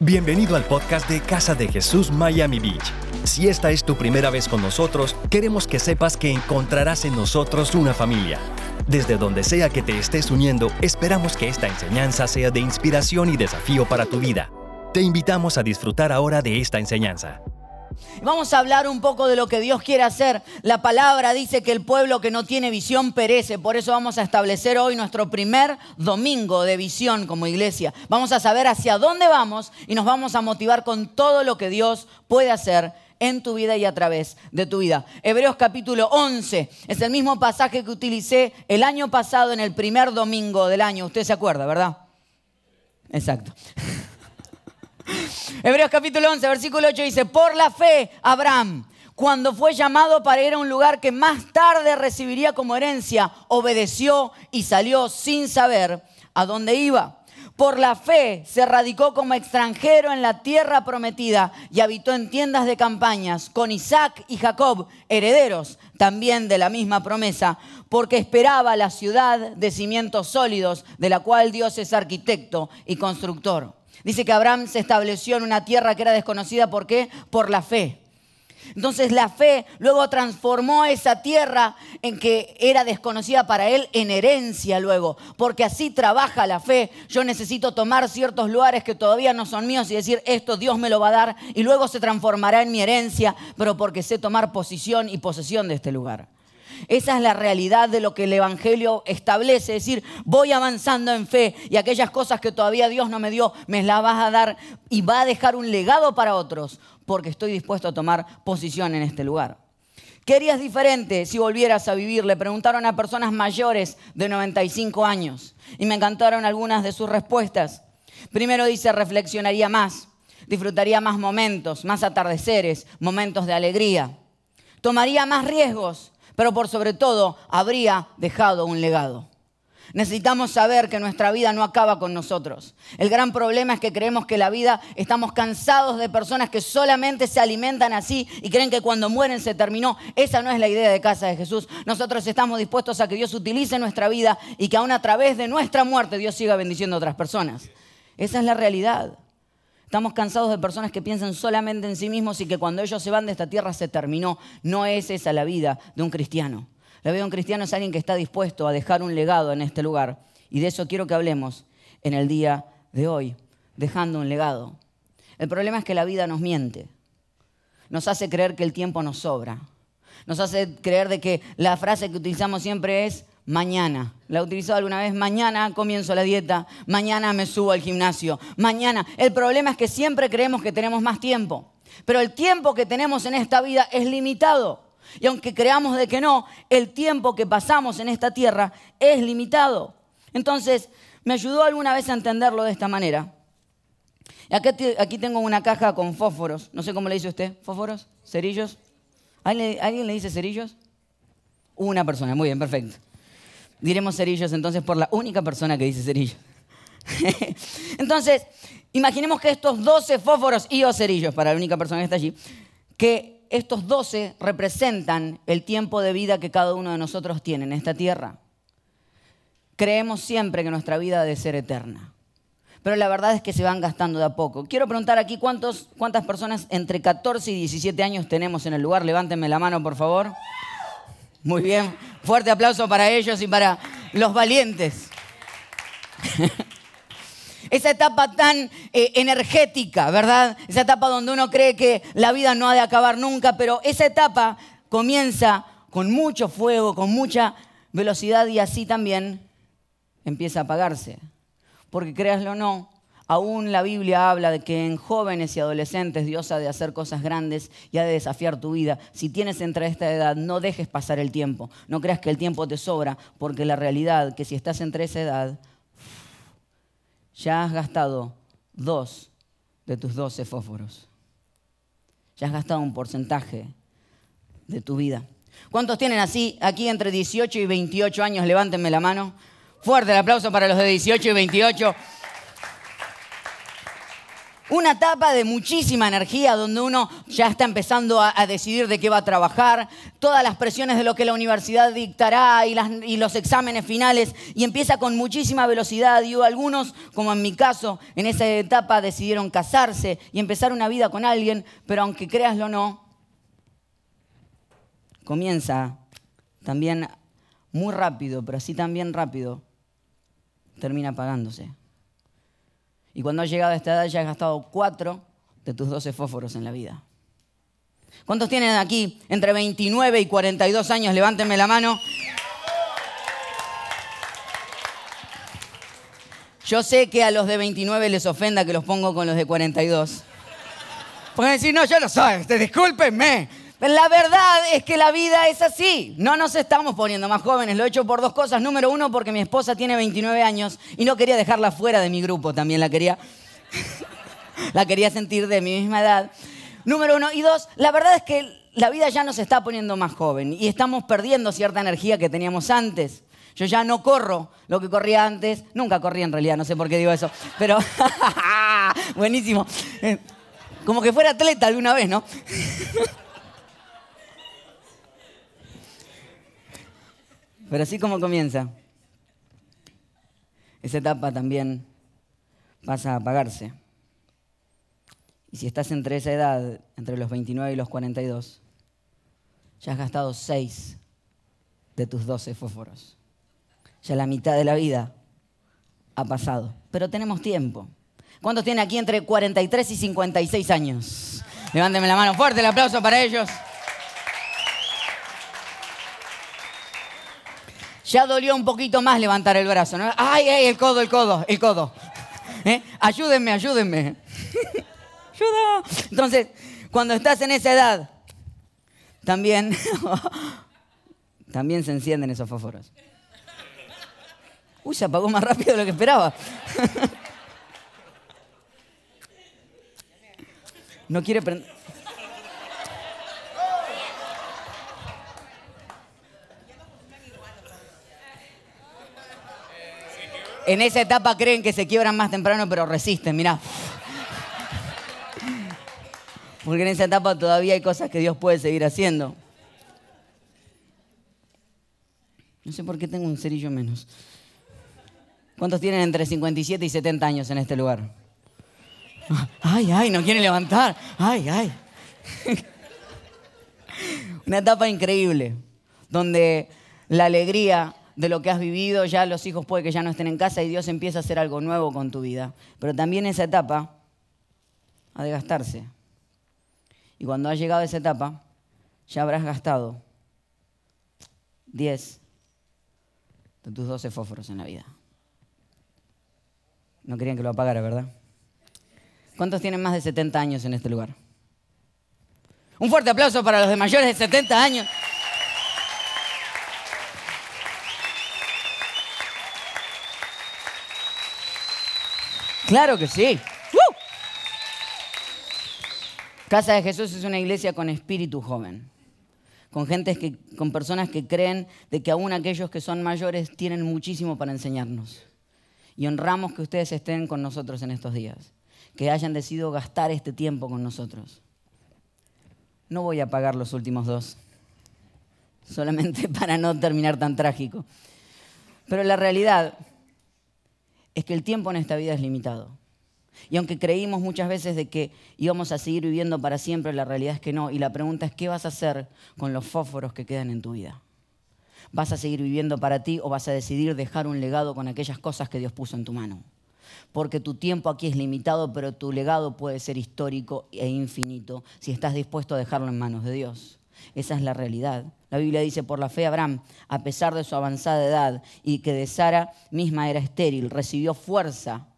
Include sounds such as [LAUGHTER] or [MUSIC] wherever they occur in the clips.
Bienvenido al podcast de Casa de Jesús Miami Beach. Si esta es tu primera vez con nosotros, queremos que sepas que encontrarás en nosotros una familia. Desde donde sea que te estés uniendo, esperamos que esta enseñanza sea de inspiración y desafío para tu vida. Te invitamos a disfrutar ahora de esta enseñanza. Vamos a hablar un poco de lo que Dios quiere hacer. La palabra dice que el pueblo que no tiene visión perece. Por eso vamos a establecer hoy nuestro primer domingo de visión como iglesia. Vamos a saber hacia dónde vamos y nos vamos a motivar con todo lo que Dios puede hacer en tu vida y a través de tu vida. Hebreos capítulo 11 es el mismo pasaje que utilicé el año pasado en el primer domingo del año. Usted se acuerda, ¿verdad? Exacto. [LAUGHS] [LAUGHS] Hebreos capítulo 11, versículo 8 dice, por la fe, Abraham, cuando fue llamado para ir a un lugar que más tarde recibiría como herencia, obedeció y salió sin saber a dónde iba. Por la fe se radicó como extranjero en la tierra prometida y habitó en tiendas de campañas con Isaac y Jacob, herederos también de la misma promesa, porque esperaba la ciudad de cimientos sólidos, de la cual Dios es arquitecto y constructor. Dice que Abraham se estableció en una tierra que era desconocida. ¿Por qué? Por la fe. Entonces la fe luego transformó esa tierra en que era desconocida para él en herencia luego, porque así trabaja la fe. Yo necesito tomar ciertos lugares que todavía no son míos y decir, esto Dios me lo va a dar y luego se transformará en mi herencia, pero porque sé tomar posición y posesión de este lugar. Esa es la realidad de lo que el Evangelio establece, es decir, voy avanzando en fe y aquellas cosas que todavía Dios no me dio, me las vas a dar y va a dejar un legado para otros, porque estoy dispuesto a tomar posición en este lugar. ¿Qué harías diferente si volvieras a vivir? Le preguntaron a personas mayores de 95 años y me encantaron algunas de sus respuestas. Primero dice, reflexionaría más, disfrutaría más momentos, más atardeceres, momentos de alegría. Tomaría más riesgos, pero por sobre todo habría dejado un legado. Necesitamos saber que nuestra vida no acaba con nosotros. El gran problema es que creemos que la vida, estamos cansados de personas que solamente se alimentan así y creen que cuando mueren se terminó. Esa no es la idea de casa de Jesús. Nosotros estamos dispuestos a que Dios utilice nuestra vida y que aún a través de nuestra muerte Dios siga bendiciendo a otras personas. Esa es la realidad. Estamos cansados de personas que piensan solamente en sí mismos y que cuando ellos se van de esta tierra se terminó. No es esa la vida de un cristiano. La vida de un cristiano es alguien que está dispuesto a dejar un legado en este lugar. Y de eso quiero que hablemos en el día de hoy, dejando un legado. El problema es que la vida nos miente. Nos hace creer que el tiempo nos sobra. Nos hace creer de que la frase que utilizamos siempre es mañana. ¿La he utilizado alguna vez? Mañana comienzo la dieta, mañana me subo al gimnasio, mañana. El problema es que siempre creemos que tenemos más tiempo, pero el tiempo que tenemos en esta vida es limitado. Y aunque creamos de que no, el tiempo que pasamos en esta tierra es limitado. Entonces, me ayudó alguna vez a entenderlo de esta manera. Aquí, aquí tengo una caja con fósforos. No sé cómo le dice usted. ¿Fósforos? ¿Cerillos? ¿Alguien le dice cerillos? Una persona. Muy bien, perfecto. Diremos cerillos entonces por la única persona que dice cerillos. [LAUGHS] entonces, imaginemos que estos 12 fósforos y o cerillos, para la única persona que está allí, que estos 12 representan el tiempo de vida que cada uno de nosotros tiene en esta tierra. Creemos siempre que nuestra vida debe ser eterna. Pero la verdad es que se van gastando de a poco. Quiero preguntar aquí cuántas personas entre 14 y 17 años tenemos en el lugar. Levántenme la mano, por favor. Muy bien. Fuerte aplauso para ellos y para los valientes. [LAUGHS] Esa etapa tan eh, energética, ¿verdad? Esa etapa donde uno cree que la vida no ha de acabar nunca, pero esa etapa comienza con mucho fuego, con mucha velocidad y así también empieza a apagarse. Porque créaslo o no, Aún la Biblia habla de que en jóvenes y adolescentes Dios ha de hacer cosas grandes y ha de desafiar tu vida. Si tienes entre esta edad, no dejes pasar el tiempo. No creas que el tiempo te sobra, porque la realidad que si estás entre esa edad, ya has gastado dos de tus doce fósforos. Ya has gastado un porcentaje de tu vida. ¿Cuántos tienen así aquí entre 18 y 28 años? Levántenme la mano. Fuerte el aplauso para los de 18 y 28. Una etapa de muchísima energía donde uno ya está empezando a, decidir de qué va a trabajar, todas las presiones de lo que la universidad dictará y, los exámenes finales y empieza con muchísima velocidad y algunos, como en mi caso, en esa etapa decidieron casarse y empezar una vida con alguien, pero aunque creaslo o no, comienza también muy rápido, pero así también rápido, termina apagándose. Y cuando has llegado a esta edad ya has gastado cuatro de tus 12 fósforos en la vida. ¿Cuántos tienen aquí entre 29 y 42 años? Levántenme la mano. Yo sé que a los de 29 les ofenda que los pongo con los de 42. Pueden decir, no, yo lo soy, discúlpenme. La verdad es que la vida es así. No nos estamos poniendo más jóvenes. Lo he hecho por dos cosas. Número uno, porque mi esposa tiene 29 años y no quería dejarla fuera de mi grupo. También la quería, [LAUGHS] la quería sentir de mi misma edad. Número uno. Y dos, la verdad es que la vida ya nos está poniendo más joven y estamos perdiendo cierta energía que teníamos antes. Yo ya no corro lo que corría antes. Nunca corrí en realidad, no sé por qué digo eso. Pero, [LAUGHS] buenísimo. Eh, como que fuera atleta alguna vez, ¿no? [LAUGHS] Pero así como comienza, esa etapa también pasa a apagarse. Y si estás entre esa edad, entre los 29 y los 42, ya has gastado 6 de tus 12 fósforos. Ya la mitad de la vida ha pasado. Pero tenemos tiempo. ¿Cuántos tienen aquí entre 43 y 56 años? Levánteme la mano fuerte, el aplauso para ellos. Ya dolió un poquito más levantar el brazo. ¿no? Ay, ay, el codo, el codo, el codo. ¿Eh? Ayúdenme, ayúdenme. [LAUGHS] Ayuda. Entonces, cuando estás en esa edad, también, [LAUGHS] también se encienden esos fósforos. Uy, se apagó más rápido de lo que esperaba. [LAUGHS] No quiere prender. En esa etapa creen que se quiebran más temprano, pero resisten, mirá. Porque en esa etapa todavía hay cosas que Dios puede seguir haciendo. No sé por qué tengo un cerillo menos. ¿Cuántos tienen entre 57 y 70 años en este lugar? Ay, ay, no quieren levantar. Ay, ay. [LAUGHS] Una etapa increíble, donde la alegría de lo que has vivido, ya los hijos puede que ya no estén en casa y Dios empieza a hacer algo nuevo con tu vida. Pero también esa etapa ha de gastarse. Y cuando has llegado a esa etapa, ya habrás gastado 10 de tus 12 fósforos en la vida. No querían que lo apagara, ¿verdad? ¿Cuántos tienen más de 70 años en este lugar? Un fuerte aplauso para los de mayores de 70 años. Claro que sí. Casa de Jesús es una iglesia con espíritu joven, con que, con personas que creen de que aún aquellos que son mayores tienen muchísimo para enseñarnos. Y honramos que ustedes estén con nosotros en estos días, que hayan decidido gastar este tiempo con nosotros. No voy a pagar los últimos dos, solamente [LAUGHS] para no terminar tan trágico. Pero la realidad es que el tiempo en esta vida es limitado. Y aunque creímos muchas veces de que íbamos a seguir viviendo para siempre, la realidad es que no. Y la pregunta es, ¿qué vas a hacer con los fósforos que quedan en tu vida? ¿Vas a seguir viviendo para ti o vas a decidir dejar un legado con aquellas cosas que Dios puso en tu mano? Porque tu tiempo aquí es limitado, pero tu legado puede ser histórico e infinito si estás dispuesto a dejarlo en manos de Dios. Esa es la realidad. La Biblia dice, por la fe Abraham, a pesar de su avanzada edad y que de Sara misma era estéril, recibió fuerza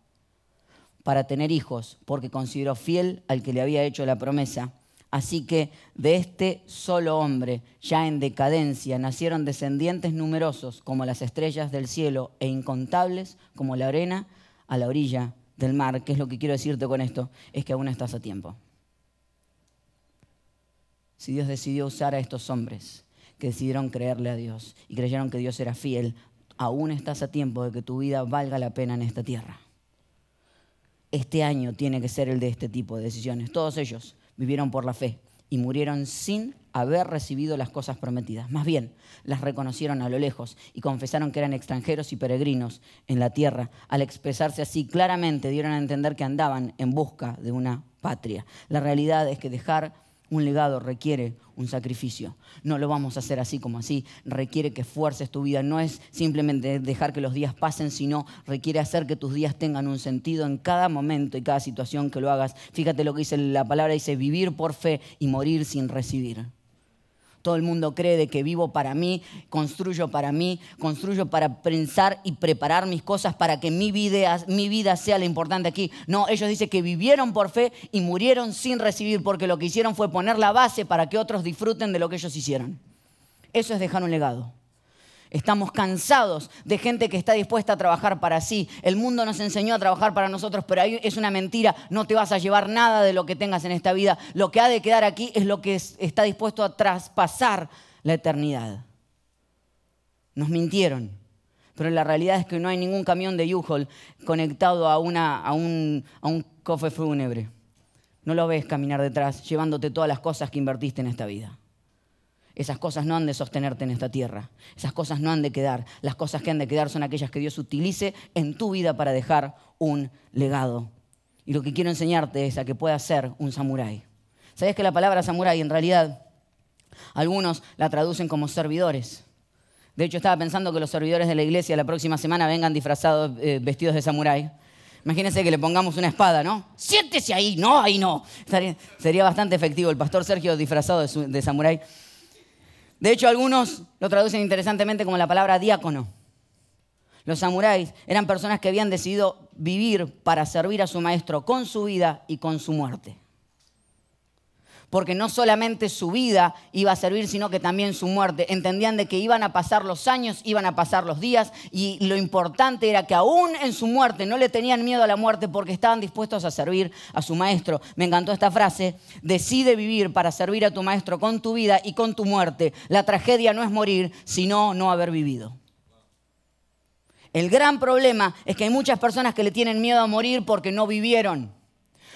para tener hijos, porque consideró fiel al que le había hecho la promesa. Así que de este solo hombre, ya en decadencia, nacieron descendientes numerosos como las estrellas del cielo e incontables como la arena a la orilla del mar. ¿Qué es lo que quiero decirte con esto? Es que aún estás a tiempo. Si Dios decidió usar a estos hombres que decidieron creerle a Dios y creyeron que Dios era fiel, aún estás a tiempo de que tu vida valga la pena en esta tierra. este año tiene que ser el de este tipo de decisiones. Todos ellos vivieron por la fe y murieron sin haber recibido las cosas prometidas. Más bien, las reconocieron a lo lejos y confesaron que eran extranjeros y peregrinos en la tierra. Al expresarse así claramente dieron a entender que andaban en busca de una patria. La realidad es que dejar un legado requiere un sacrificio. No lo vamos a hacer así como así. Requiere que fuerces tu vida. No es simplemente dejar que los días pasen, sino requiere hacer que tus días tengan un sentido en cada momento y cada situación que lo hagas. Fíjate lo que dice la palabra, dice vivir por fe y morir sin recibir. Todo el mundo cree de que vivo para mí, construyo para mí, construyo para pensar y preparar mis cosas para que mi vida, mi vida sea la importante aquí. No, ellos dicen que vivieron por fe y murieron sin recibir porque lo que hicieron fue poner la base para que otros disfruten de lo que ellos hicieron. Eso es dejar un legado. Estamos cansados de gente que está dispuesta a trabajar para sí. El mundo nos enseñó a trabajar para nosotros, pero ahí es una mentira. No te vas a llevar nada de lo que tengas en esta vida. Lo que ha de quedar aquí es lo que está dispuesto a traspasar la eternidad. Nos mintieron. Pero la realidad es que no hay ningún camión de U-Haul conectado a, un, a un cofre fúnebre. No lo ves caminar detrás, llevándote todas las cosas que invertiste en esta vida. Esas cosas no han de sostenerte en esta tierra. Esas cosas no han de quedar. Las cosas que han de quedar son aquellas que Dios utilice en tu vida para dejar un legado. Y lo que quiero enseñarte es a que puedas ser un samurái. ¿Sabes que la palabra samurái en realidad algunos la traducen como servidores? De hecho, estaba pensando que los servidores de la iglesia la próxima semana vengan disfrazados, eh, vestidos de samurái. Imagínense que le pongamos una espada, ¿no? Siéntese ahí, no, ahí no. Sería, bastante efectivo el pastor Sergio disfrazado de, de samurái. De hecho, algunos lo traducen interesantemente como la palabra diácono. Los samuráis eran personas que habían decidido vivir para servir a su maestro con su vida y con su muerte porque no solamente su vida iba a servir, sino que también su muerte. Entendían de que iban a pasar los años, iban a pasar los días, y lo importante era que aún en su muerte no le tenían miedo a la muerte porque estaban dispuestos a servir a su maestro. Me encantó esta frase, decide vivir para servir a tu maestro con tu vida y con tu muerte. La tragedia no es morir, sino no haber vivido. El gran problema es que hay muchas personas que le tienen miedo a morir porque no vivieron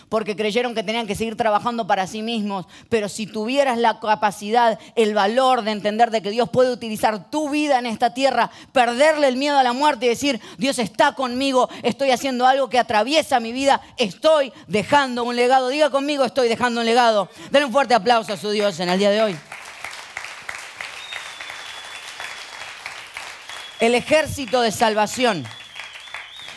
porque creyeron que tenían que seguir trabajando para sí mismos. Pero si tuvieras la capacidad, el valor de entender de que Dios puede utilizar tu vida en esta tierra, perderle el miedo a la muerte y decir, Dios está conmigo, estoy haciendo algo que atraviesa mi vida, estoy dejando un legado. Diga conmigo, estoy dejando un legado. Denle un fuerte aplauso a su Dios en el día de hoy. El ejército de salvación.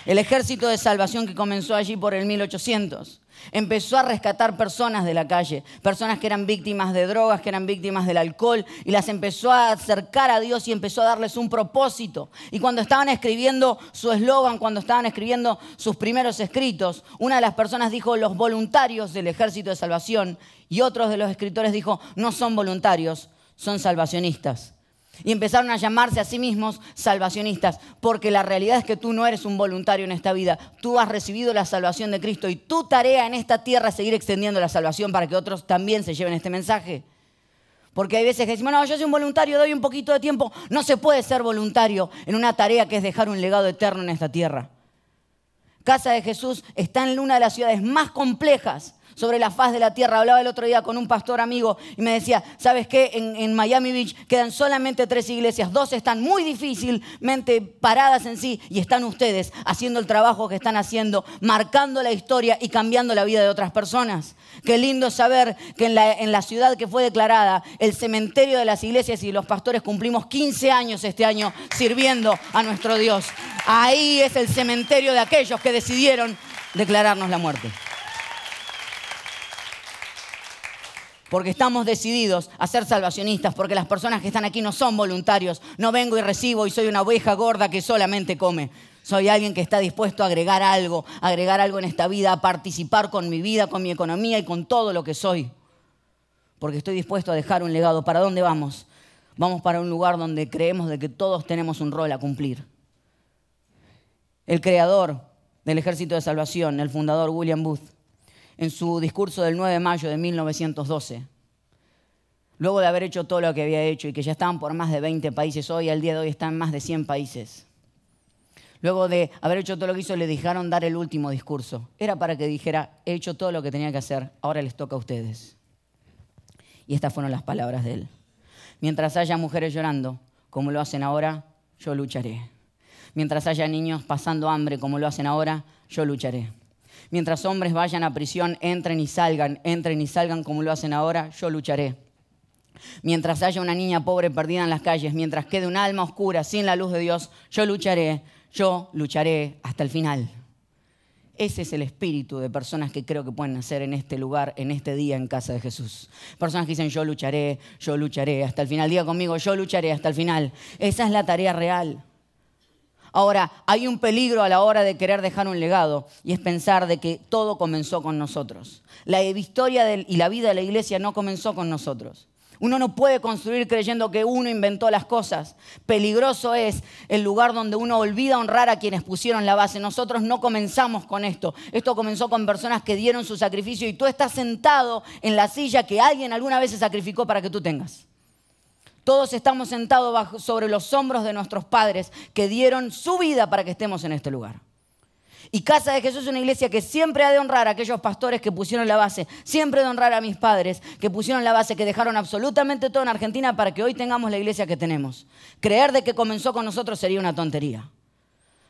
El ejército de salvación que comenzó allí por el 1800 Empezó a rescatar personas de la calle, personas que eran víctimas de drogas, que eran víctimas del alcohol, y las empezó a acercar a Dios y empezó a darles un propósito. Y cuando estaban escribiendo su eslogan, cuando estaban escribiendo sus primeros escritos, una de las personas dijo los voluntarios del ejército de salvación, y otros de los escritores dijo no son voluntarios, son salvacionistas. Y empezaron a llamarse a sí mismos salvacionistas, porque la realidad es que tú no eres un voluntario en esta vida, tú has recibido la salvación de Cristo y tu tarea en esta tierra es seguir extendiendo la salvación para que otros también se lleven este mensaje. Porque hay veces que decimos, no, yo soy un voluntario, doy un poquito de tiempo. No se puede ser voluntario en una tarea que es dejar un legado eterno en esta tierra. Casa de Jesús está en una de las ciudades más complejas sobre la faz de la tierra. Hablaba el otro día con un pastor amigo y me decía, ¿sabes qué? En, Miami Beach quedan solamente tres iglesias, dos están muy difícilmente paradas en sí y están ustedes haciendo el trabajo que están haciendo, marcando la historia y cambiando la vida de otras personas. Qué lindo saber que en la, ciudad que fue declarada, el cementerio de las iglesias y los pastores cumplimos 15 años este año sirviendo a nuestro Dios. Ahí es el cementerio de aquellos que decidieron declararnos la muerte. Porque estamos decididos a ser salvacionistas, porque las personas que están aquí no son voluntarios, no vengo y recibo y soy una oveja gorda que solamente come. Soy alguien que está dispuesto a agregar algo, a agregar algo en esta vida, a participar con mi vida, con mi economía y con todo lo que soy. Porque estoy dispuesto a dejar un legado. ¿Para dónde vamos? Vamos para un lugar donde creemos de que todos tenemos un rol a cumplir. El creador del Ejército de Salvación, el fundador William Booth, en su discurso del 9 de mayo de 1912. Luego de haber hecho todo lo que había hecho y que ya estaban por más de 20 países, hoy al día de hoy están más de 100 países. Luego de haber hecho todo lo que hizo, le dejaron dar el último discurso. Era para que dijera, he hecho todo lo que tenía que hacer, ahora les toca a ustedes. Y estas fueron las palabras de él. Mientras haya mujeres llorando, como lo hacen ahora, yo lucharé. Mientras haya niños pasando hambre, como lo hacen ahora, yo lucharé. Mientras hombres vayan a prisión, entren y salgan, entren y salgan como lo hacen ahora, yo lucharé. Mientras haya una niña pobre perdida en las calles, mientras quede un alma oscura sin la luz de Dios, yo lucharé yo lucharé hasta el final. Ese es el espíritu de personas que creo que pueden nacer en este lugar, en este día en casa de Jesús. Personas que dicen, yo lucharé, yo lucharé hasta el final. Diga conmigo, yo lucharé hasta el final. Esa es la tarea real. Ahora, hay un peligro a la hora de querer dejar un legado y es pensar de que todo comenzó con nosotros. La historia y la vida de la iglesia no comenzó con nosotros. Uno no puede construir creyendo que uno inventó las cosas. Peligroso es el lugar donde uno olvida honrar a quienes pusieron la base. Nosotros no comenzamos con esto. Esto comenzó con personas que dieron su sacrificio y tú estás sentado en la silla que alguien alguna vez sacrificó para que tú tengas. Todos estamos sentados sobre los hombros de nuestros padres que dieron su vida para que estemos en este lugar. Y Casa de Jesús es una iglesia que siempre ha de honrar a aquellos pastores que pusieron la base, siempre de honrar a mis padres que pusieron la base, que dejaron absolutamente todo en Argentina para que hoy tengamos la iglesia que tenemos. Creer de que comenzó con nosotros sería una tontería.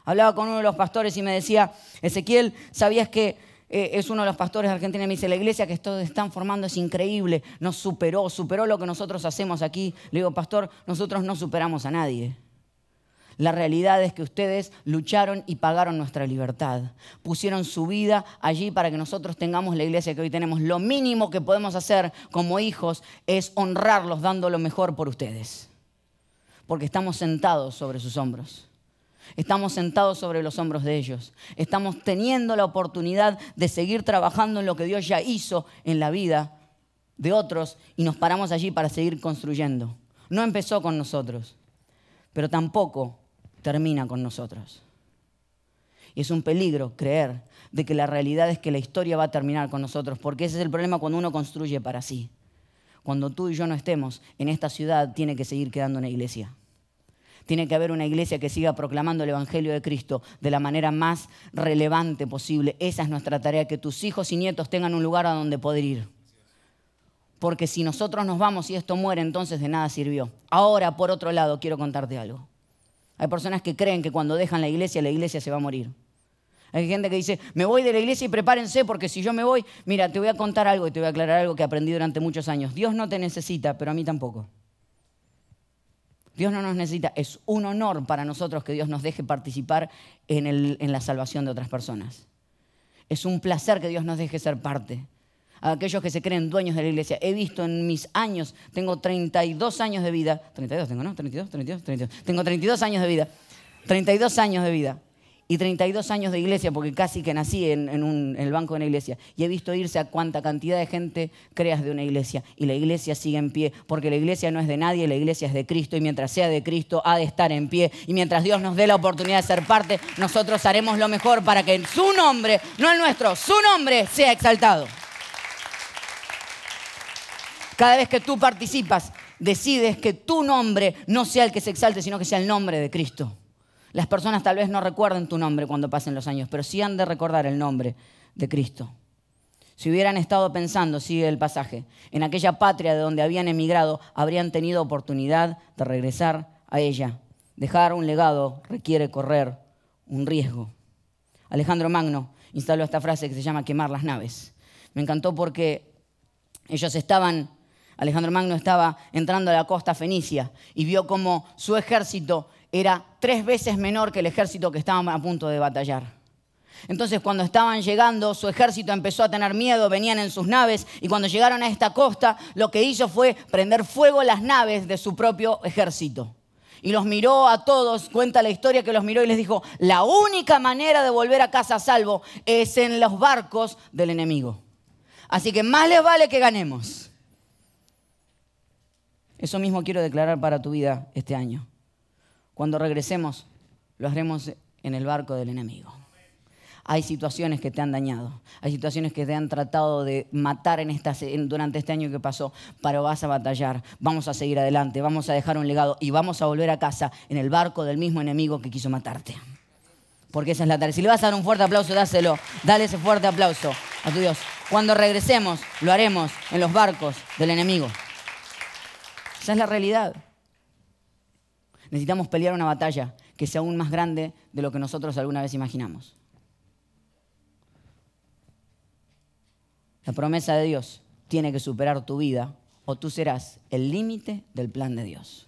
Hablaba con uno de los pastores y me decía, Ezequiel, ¿sabías que eh, es uno de los pastores de Argentina y me dice, la iglesia que están formando es increíble, nos superó, superó lo que nosotros hacemos aquí. Le digo, pastor, nosotros no superamos a nadie. La realidad es que ustedes lucharon y pagaron nuestra libertad. Pusieron su vida allí para que nosotros tengamos la iglesia que hoy tenemos. Lo mínimo que podemos hacer como hijos es honrarlos dando lo mejor por ustedes. Porque estamos sentados sobre sus hombros. Estamos sentados sobre los hombros de ellos. Estamos teniendo la oportunidad de seguir trabajando en lo que Dios ya hizo en la vida de otros y nos paramos allí para seguir construyendo. No empezó con nosotros, pero tampoco termina con nosotros. Y es un peligro creer de que la realidad es que la historia va a terminar con nosotros, porque ese es el problema cuando uno construye para sí. Cuando tú y yo no estemos en esta ciudad, tiene que seguir quedando una iglesia. Tiene que haber una iglesia que siga proclamando el Evangelio de Cristo de la manera más relevante posible. Esa es nuestra tarea, que tus hijos y nietos tengan un lugar a donde poder ir. Porque si nosotros nos vamos y esto muere, entonces de nada sirvió. Ahora, por otro lado, quiero contarte algo. Hay personas que creen que cuando dejan la iglesia, la iglesia se va a morir. Hay gente que dice, me voy de la iglesia y prepárense porque si yo me voy, mira, te voy a contar algo y te voy a aclarar algo que aprendí durante muchos años. Dios no te necesita, pero a mí tampoco. Dios no nos necesita. Es un honor para nosotros que Dios nos deje participar en, la salvación de otras personas. Es un placer que Dios nos deje ser parte a aquellos que se creen dueños de la iglesia. He visto en mis años, tengo 32 años de vida, 32 tengo, ¿no? 32, 32, 32. Tengo 32 años de vida, 32 años de vida y 32 años de iglesia, porque casi que nací en, el banco de una iglesia. Y he visto irse a cuánta cantidad de gente creas de una iglesia. Y la iglesia sigue en pie, porque la iglesia no es de nadie, la iglesia es de Cristo. Y mientras sea de Cristo, ha de estar en pie. Y mientras Dios nos dé la oportunidad de ser parte, nosotros haremos lo mejor para que su nombre, no el nuestro, su nombre sea exaltado. Cada vez que tú participas, decides que tu nombre no sea el que se exalte, sino que sea el nombre de Cristo. Las personas tal vez no recuerden tu nombre cuando pasen los años, pero sí han de recordar el nombre de Cristo. Si hubieran estado pensando, sigue el pasaje, en aquella patria de donde habían emigrado, habrían tenido oportunidad de regresar a ella. Dejar un legado requiere correr un riesgo. Alejandro Magno instaló esta frase que se llama quemar las naves. Me encantó porque ellos estaban Alejandro Magno estaba entrando a la costa fenicia y vio como su ejército era tres veces menor que el ejército que estaban a punto de batallar. Entonces cuando estaban llegando, su ejército empezó a tener miedo, venían en sus naves y cuando llegaron a esta costa, lo que hizo fue prender fuego las naves de su propio ejército. Y los miró a todos, cuenta la historia que los miró y les dijo, la única manera de volver a casa a salvo es en los barcos del enemigo. Así que más les vale que ganemos. Eso mismo quiero declarar para tu vida este año. Cuando regresemos, lo haremos en el barco del enemigo. Hay situaciones que te han dañado, hay situaciones que te han tratado de matar durante este año que pasó, pero vas a batallar, vamos a seguir adelante, vamos a dejar un legado y vamos a volver a casa en el barco del mismo enemigo que quiso matarte. Porque esa es la tarea. Si le vas a dar un fuerte aplauso, dáselo. Dale ese fuerte aplauso a tu Dios. Cuando regresemos, lo haremos en los barcos del enemigo. Esa es la realidad. Necesitamos pelear una batalla que sea aún más grande de lo que nosotros alguna vez imaginamos. La promesa de Dios tiene que superar tu vida o tú serás el límite del plan de Dios.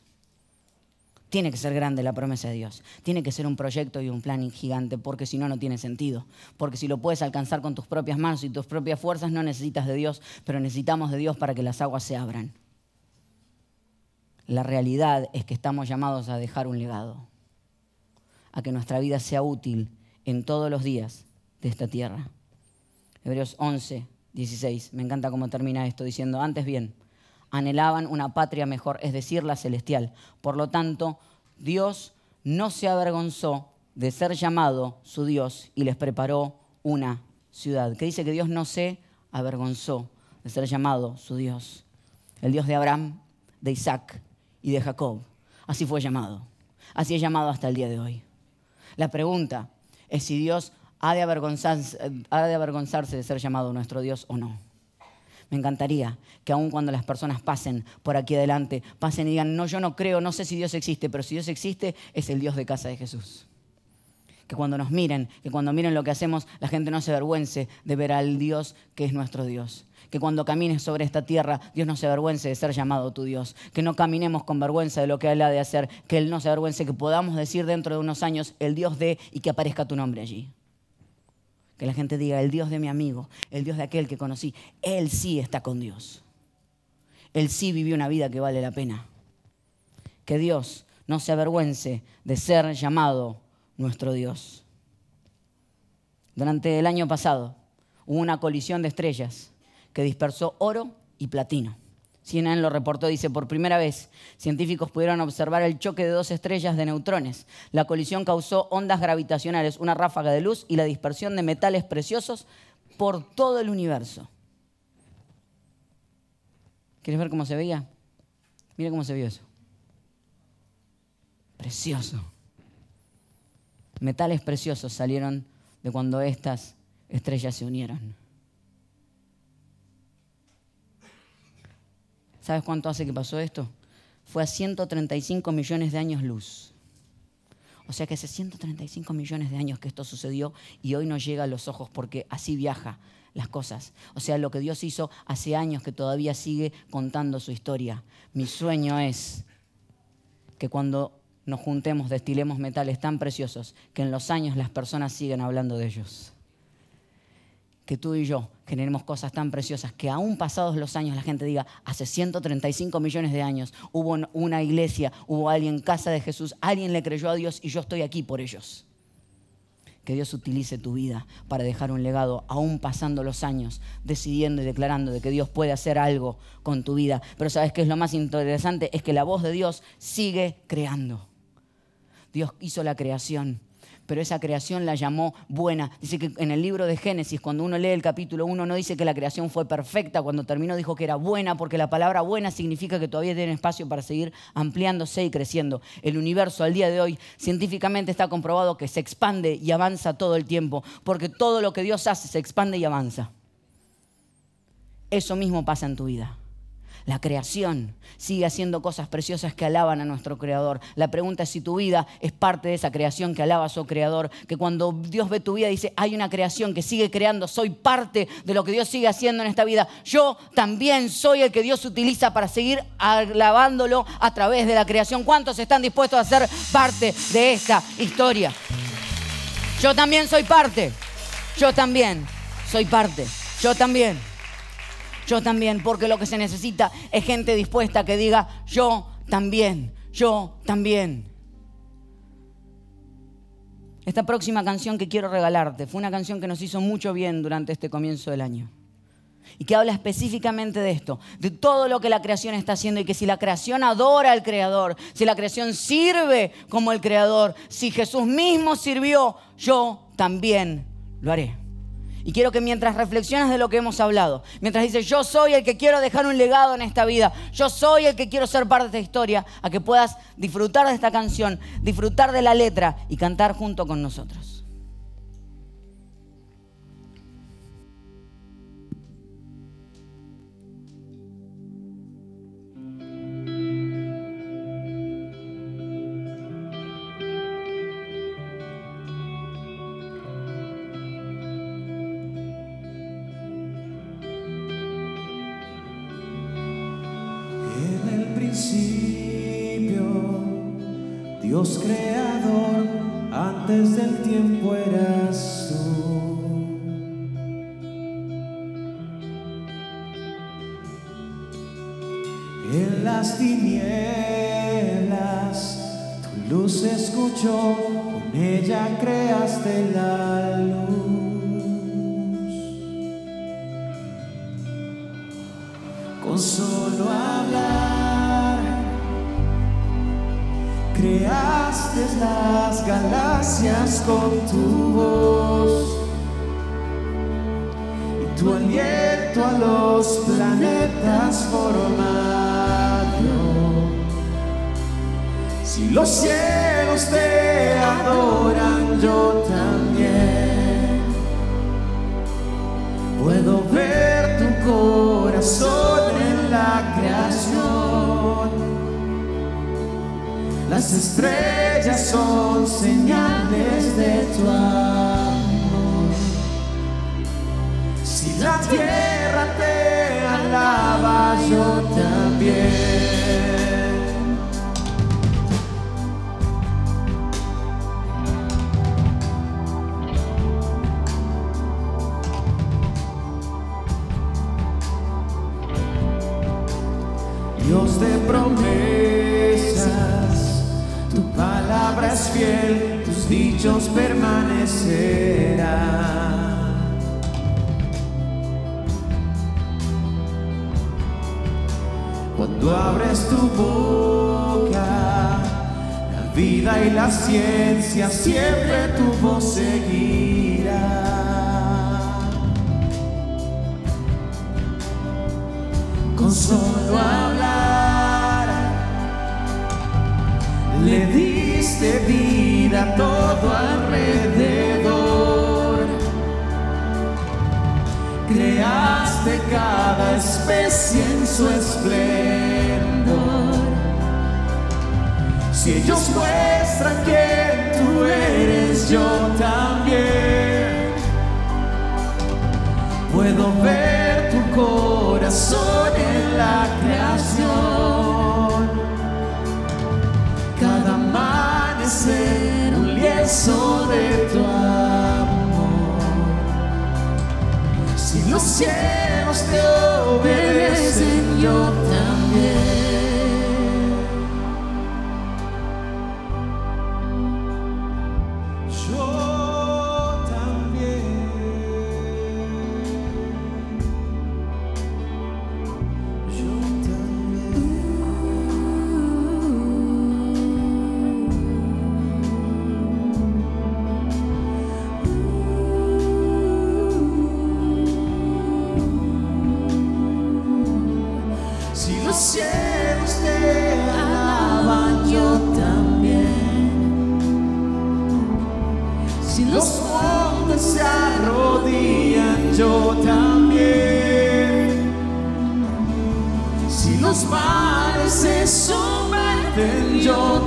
Tiene que ser grande la promesa de Dios. Tiene que ser un proyecto y un plan gigante, porque si no, no tiene sentido. Porque si lo puedes alcanzar con tus propias manos y tus propias fuerzas, no necesitas de Dios, pero necesitamos de Dios para que las aguas se abran. La realidad es que estamos llamados a dejar un legado, a que nuestra vida sea útil en todos los días de esta tierra. Hebreos 11, 16, me encanta cómo termina esto diciendo, antes bien, anhelaban una patria mejor, es decir, la celestial. Por lo tanto, Dios no se avergonzó de ser llamado su Dios y les preparó una ciudad. Que dice que Dios no se avergonzó de ser llamado su Dios. El Dios de Abraham, de Isaac y de Jacob. Así fue llamado. Así es llamado hasta el día de hoy. La pregunta es si Dios ha de avergonzarse, ha de, avergonzarse de ser llamado nuestro Dios o no. Me encantaría que aun cuando las personas pasen por aquí adelante, pasen y digan, no, yo no creo, no sé si Dios existe, pero si Dios existe, es el Dios de casa de Jesús. Que cuando nos miren, que cuando miren lo que hacemos, la gente no se avergüence de ver al Dios que es nuestro Dios. Que cuando camines sobre esta tierra, Dios no se avergüence de ser llamado tu Dios. Que no caminemos con vergüenza de lo que Él ha de hacer. Que Él no se avergüence, que podamos decir dentro de unos años el Dios de y que aparezca tu nombre allí. Que la gente diga, el Dios de mi amigo, el Dios de aquel que conocí, Él sí está con Dios. Él sí vivió una vida que vale la pena. Que Dios no se avergüence de ser llamado nuestro Dios. Durante el año pasado hubo una colisión de estrellas que dispersó oro y platino. CNN lo reportó, dice, por primera vez científicos pudieron observar el choque de dos estrellas de neutrones. La colisión causó ondas gravitacionales, una ráfaga de luz y la dispersión de metales preciosos por todo el universo. ¿Quieres ver cómo se veía? Mira cómo se vio eso. Precioso. Metales preciosos salieron de cuando estas estrellas se unieron. ¿Sabes cuánto hace que pasó esto? Fue a 135 millones de años luz. O sea que hace 135 millones de años que esto sucedió y hoy nos llega a los ojos porque así viaja las cosas. O sea, lo que Dios hizo hace años que todavía sigue contando su historia. Mi sueño es que cuando nos juntemos destilemos metales tan preciosos que en los años las personas siguen hablando de ellos que tú y yo generemos cosas tan preciosas que aún pasados los años la gente diga, hace 135 millones de años hubo una iglesia, hubo alguien en casa de Jesús, alguien le creyó a Dios y yo estoy aquí por ellos. Que Dios utilice tu vida para dejar un legado, aún pasando los años, decidiendo y declarando de que Dios puede hacer algo con tu vida. Pero sabes qué es lo más interesante? Es que la voz de Dios sigue creando. Dios hizo la creación pero esa creación la llamó buena. Dice que en el libro de Génesis, cuando uno lee el capítulo 1, no dice que la creación fue perfecta, cuando terminó dijo que era buena, porque la palabra buena significa que todavía tiene espacio para seguir ampliándose y creciendo. El universo al día de hoy científicamente está comprobado que se expande y avanza todo el tiempo, porque todo lo que Dios hace se expande y avanza. Eso mismo pasa en tu vida. La creación sigue haciendo cosas preciosas que alaban a nuestro Creador. La pregunta es si tu vida es parte de esa creación que alaba a su Creador. Que cuando Dios ve tu vida dice, hay una creación que sigue creando, soy parte de lo que Dios sigue haciendo en esta vida. Yo también soy el que Dios utiliza para seguir alabándolo a través de la creación. ¿Cuántos están dispuestos a ser parte de esta historia? Yo también soy parte. Yo también soy parte. Yo también. Yo también, porque lo que se necesita es gente dispuesta que diga, yo también, yo también. Esta próxima canción que quiero regalarte fue una canción que nos hizo mucho bien durante este comienzo del año. Y que habla específicamente de esto, de todo lo que la creación está haciendo y que si la creación adora al Creador, si la creación sirve como el Creador, si Jesús mismo sirvió, yo también lo haré. Y quiero que mientras reflexionas de lo que hemos hablado, mientras dices, yo soy el que quiero dejar un legado en esta vida, yo soy el que quiero ser parte de esta historia, a que puedas disfrutar de esta canción, disfrutar de la letra y cantar junto con nosotros. Tinieblas, tu luz escuchó, con ella creaste la luz. Con solo hablar, creaste las galaxias con tu voz y tu aliento a los planetas formado. Si los cielos te adoran, yo también puedo ver tu corazón en la creación. Las estrellas son señales de tu amor. Si la tierra te alaba, yo también. Abres tu boca, la vida y la ciencia siempre tu voz seguirá. Con solo hablar, le diste vida a todo alrededor. Creaste cada especie en su esplendor. Si ellos muestran quién tú eres, yo también puedo ver tu corazón en la creación. Cada amanecer un lienzo de tu amor. Si los cielos te obedecen, yo también. Mares se someten, yo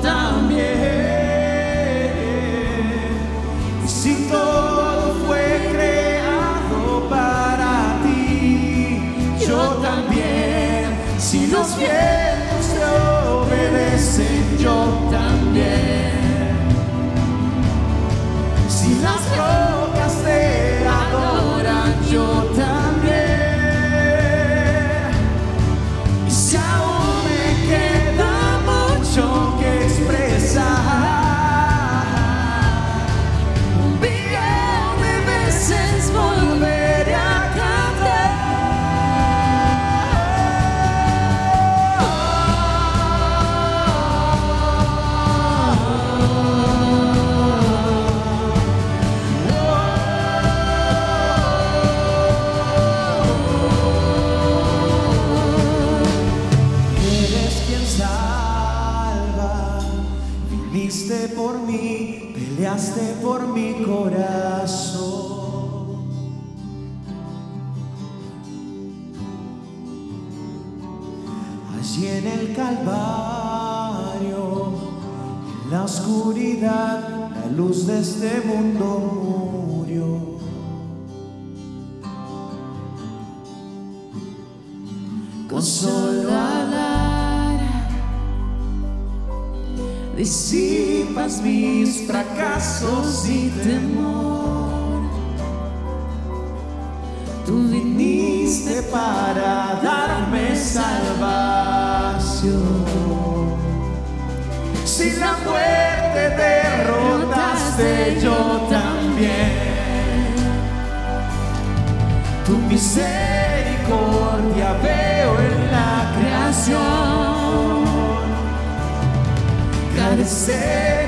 solo hablar, disipas mis fracasos y temor. Tú viniste para darme salvación. Si la muerte derrotaste, yo también. Tu misericordia Cada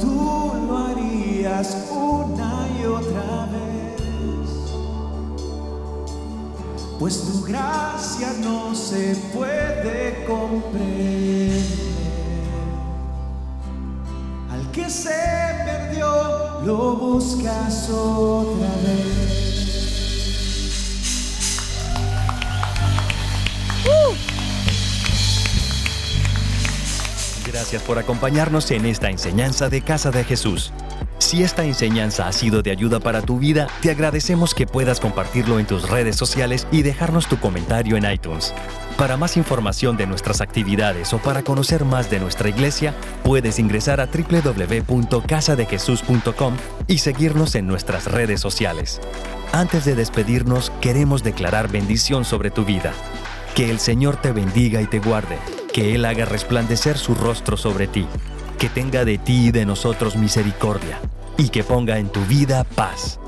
Tú lo harías una y otra vez. Pues tu gracia no se puede comprender. Al que se perdió, lo buscas otra vez. Gracias por acompañarnos en esta enseñanza de Casa de Jesús. Si esta enseñanza ha sido de ayuda para tu vida, te agradecemos que puedas compartirlo en tus redes sociales y dejarnos tu comentario en iTunes. Para más información de nuestras actividades o para conocer más de nuestra iglesia, puedes ingresar a www.casadejesús.com y seguirnos en nuestras redes sociales. Antes de despedirnos, queremos declarar bendición sobre tu vida. Que el Señor te bendiga y te guarde, que Él haga resplandecer su rostro sobre ti, que tenga de ti y de nosotros misericordia, y que ponga en tu vida paz.